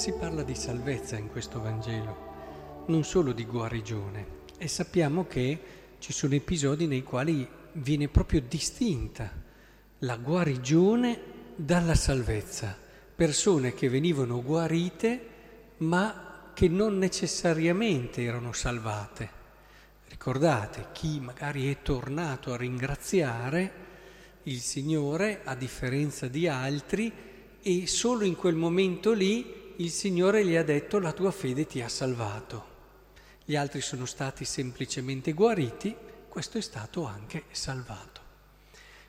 si parla di salvezza in questo Vangelo, non solo di guarigione. E sappiamo che ci sono episodi nei quali viene proprio distinta la guarigione dalla salvezza. Persone che venivano guarite ma che non necessariamente erano salvate. Ricordate, chi magari è tornato a ringraziare il Signore a differenza di altri e solo in quel momento lì il Signore gli ha detto la tua fede ti ha salvato. Gli altri sono stati semplicemente guariti, questo è stato anche salvato.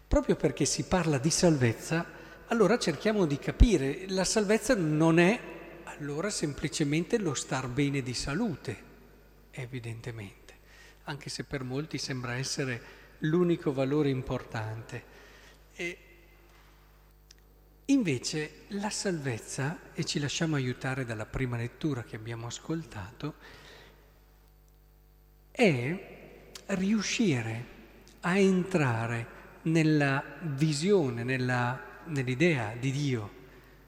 Proprio perché si parla di salvezza, allora cerchiamo di capire, la salvezza non è allora semplicemente lo star bene di salute, evidentemente, anche se per molti sembra essere l'unico valore importante. E invece la salvezza, e ci lasciamo aiutare dalla prima lettura che abbiamo ascoltato, è riuscire a entrare nella visione, nella, nell'idea di Dio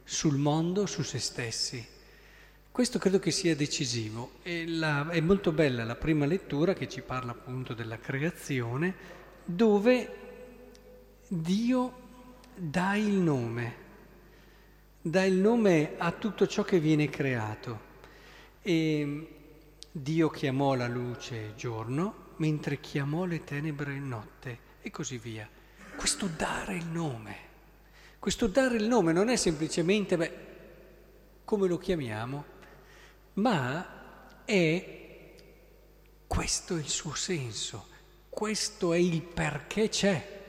sul mondo, su se stessi. Questo credo che sia decisivo. La, è molto bella la prima lettura che ci parla appunto della creazione, dove Dio dà il nome, dà il nome a tutto ciò che viene creato. E Dio chiamò la luce giorno, mentre chiamò le tenebre notte, e così via questo dare il nome. Questo dare il nome non è semplicemente, beh, come lo chiamiamo, ma è questo è il suo senso, questo è il perché c'è,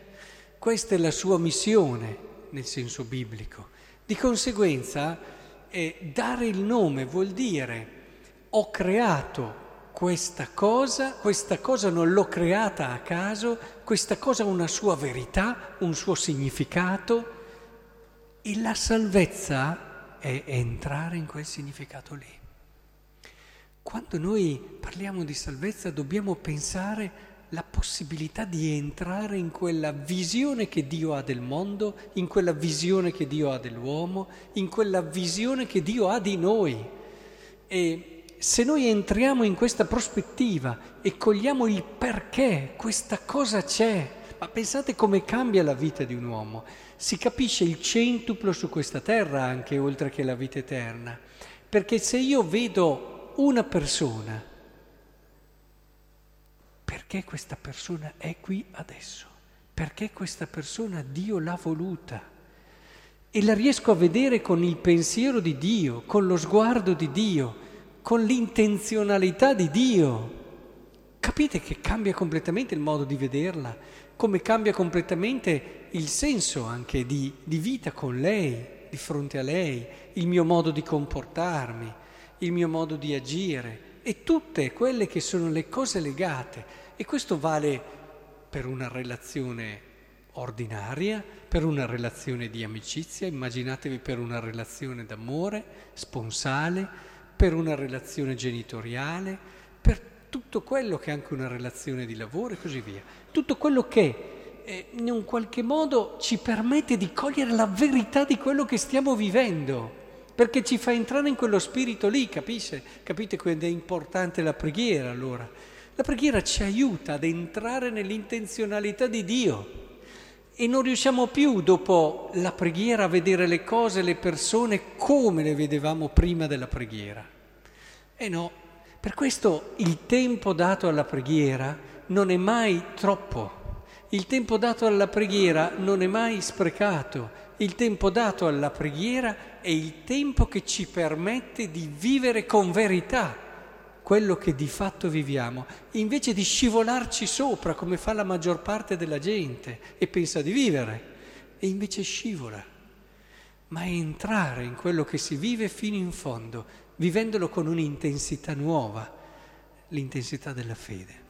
questa è la sua missione nel senso biblico. Di conseguenza, eh, dare il nome vuol dire ho creato questa cosa, questa cosa non l'ho creata a caso, questa cosa ha una sua verità, un suo significato e la salvezza è entrare in quel significato lì. Quando noi parliamo di salvezza dobbiamo pensare la possibilità di entrare in quella visione che Dio ha del mondo, in quella visione che Dio ha dell'uomo, in quella visione che Dio ha di noi. E se noi entriamo in questa prospettiva e cogliamo il perché questa cosa c'è, ma pensate come cambia la vita di un uomo, si capisce il centuplo su questa terra anche oltre che la vita eterna, perché se io vedo una persona, perché questa persona è qui adesso? Perché questa persona Dio l'ha voluta? E la riesco a vedere con il pensiero di Dio, con lo sguardo di Dio con l'intenzionalità di Dio. Capite che cambia completamente il modo di vederla, come cambia completamente il senso anche di, di vita con lei, di fronte a lei, il mio modo di comportarmi, il mio modo di agire e tutte quelle che sono le cose legate. E questo vale per una relazione ordinaria, per una relazione di amicizia, immaginatevi per una relazione d'amore, sponsale, per una relazione genitoriale, per tutto quello che è anche una relazione di lavoro e così via. Tutto quello che eh, in un qualche modo ci permette di cogliere la verità di quello che stiamo vivendo, perché ci fa entrare in quello spirito lì, capisce? Capite quando è importante la preghiera allora? La preghiera ci aiuta ad entrare nell'intenzionalità di Dio e non riusciamo più dopo la preghiera a vedere le cose, le persone come le vedevamo prima della preghiera. E no, per questo il tempo dato alla preghiera non è mai troppo, il tempo dato alla preghiera non è mai sprecato, il tempo dato alla preghiera è il tempo che ci permette di vivere con verità quello che di fatto viviamo, invece di scivolarci sopra come fa la maggior parte della gente e pensa di vivere, e invece scivola, ma entrare in quello che si vive fino in fondo, vivendolo con un'intensità nuova, l'intensità della fede.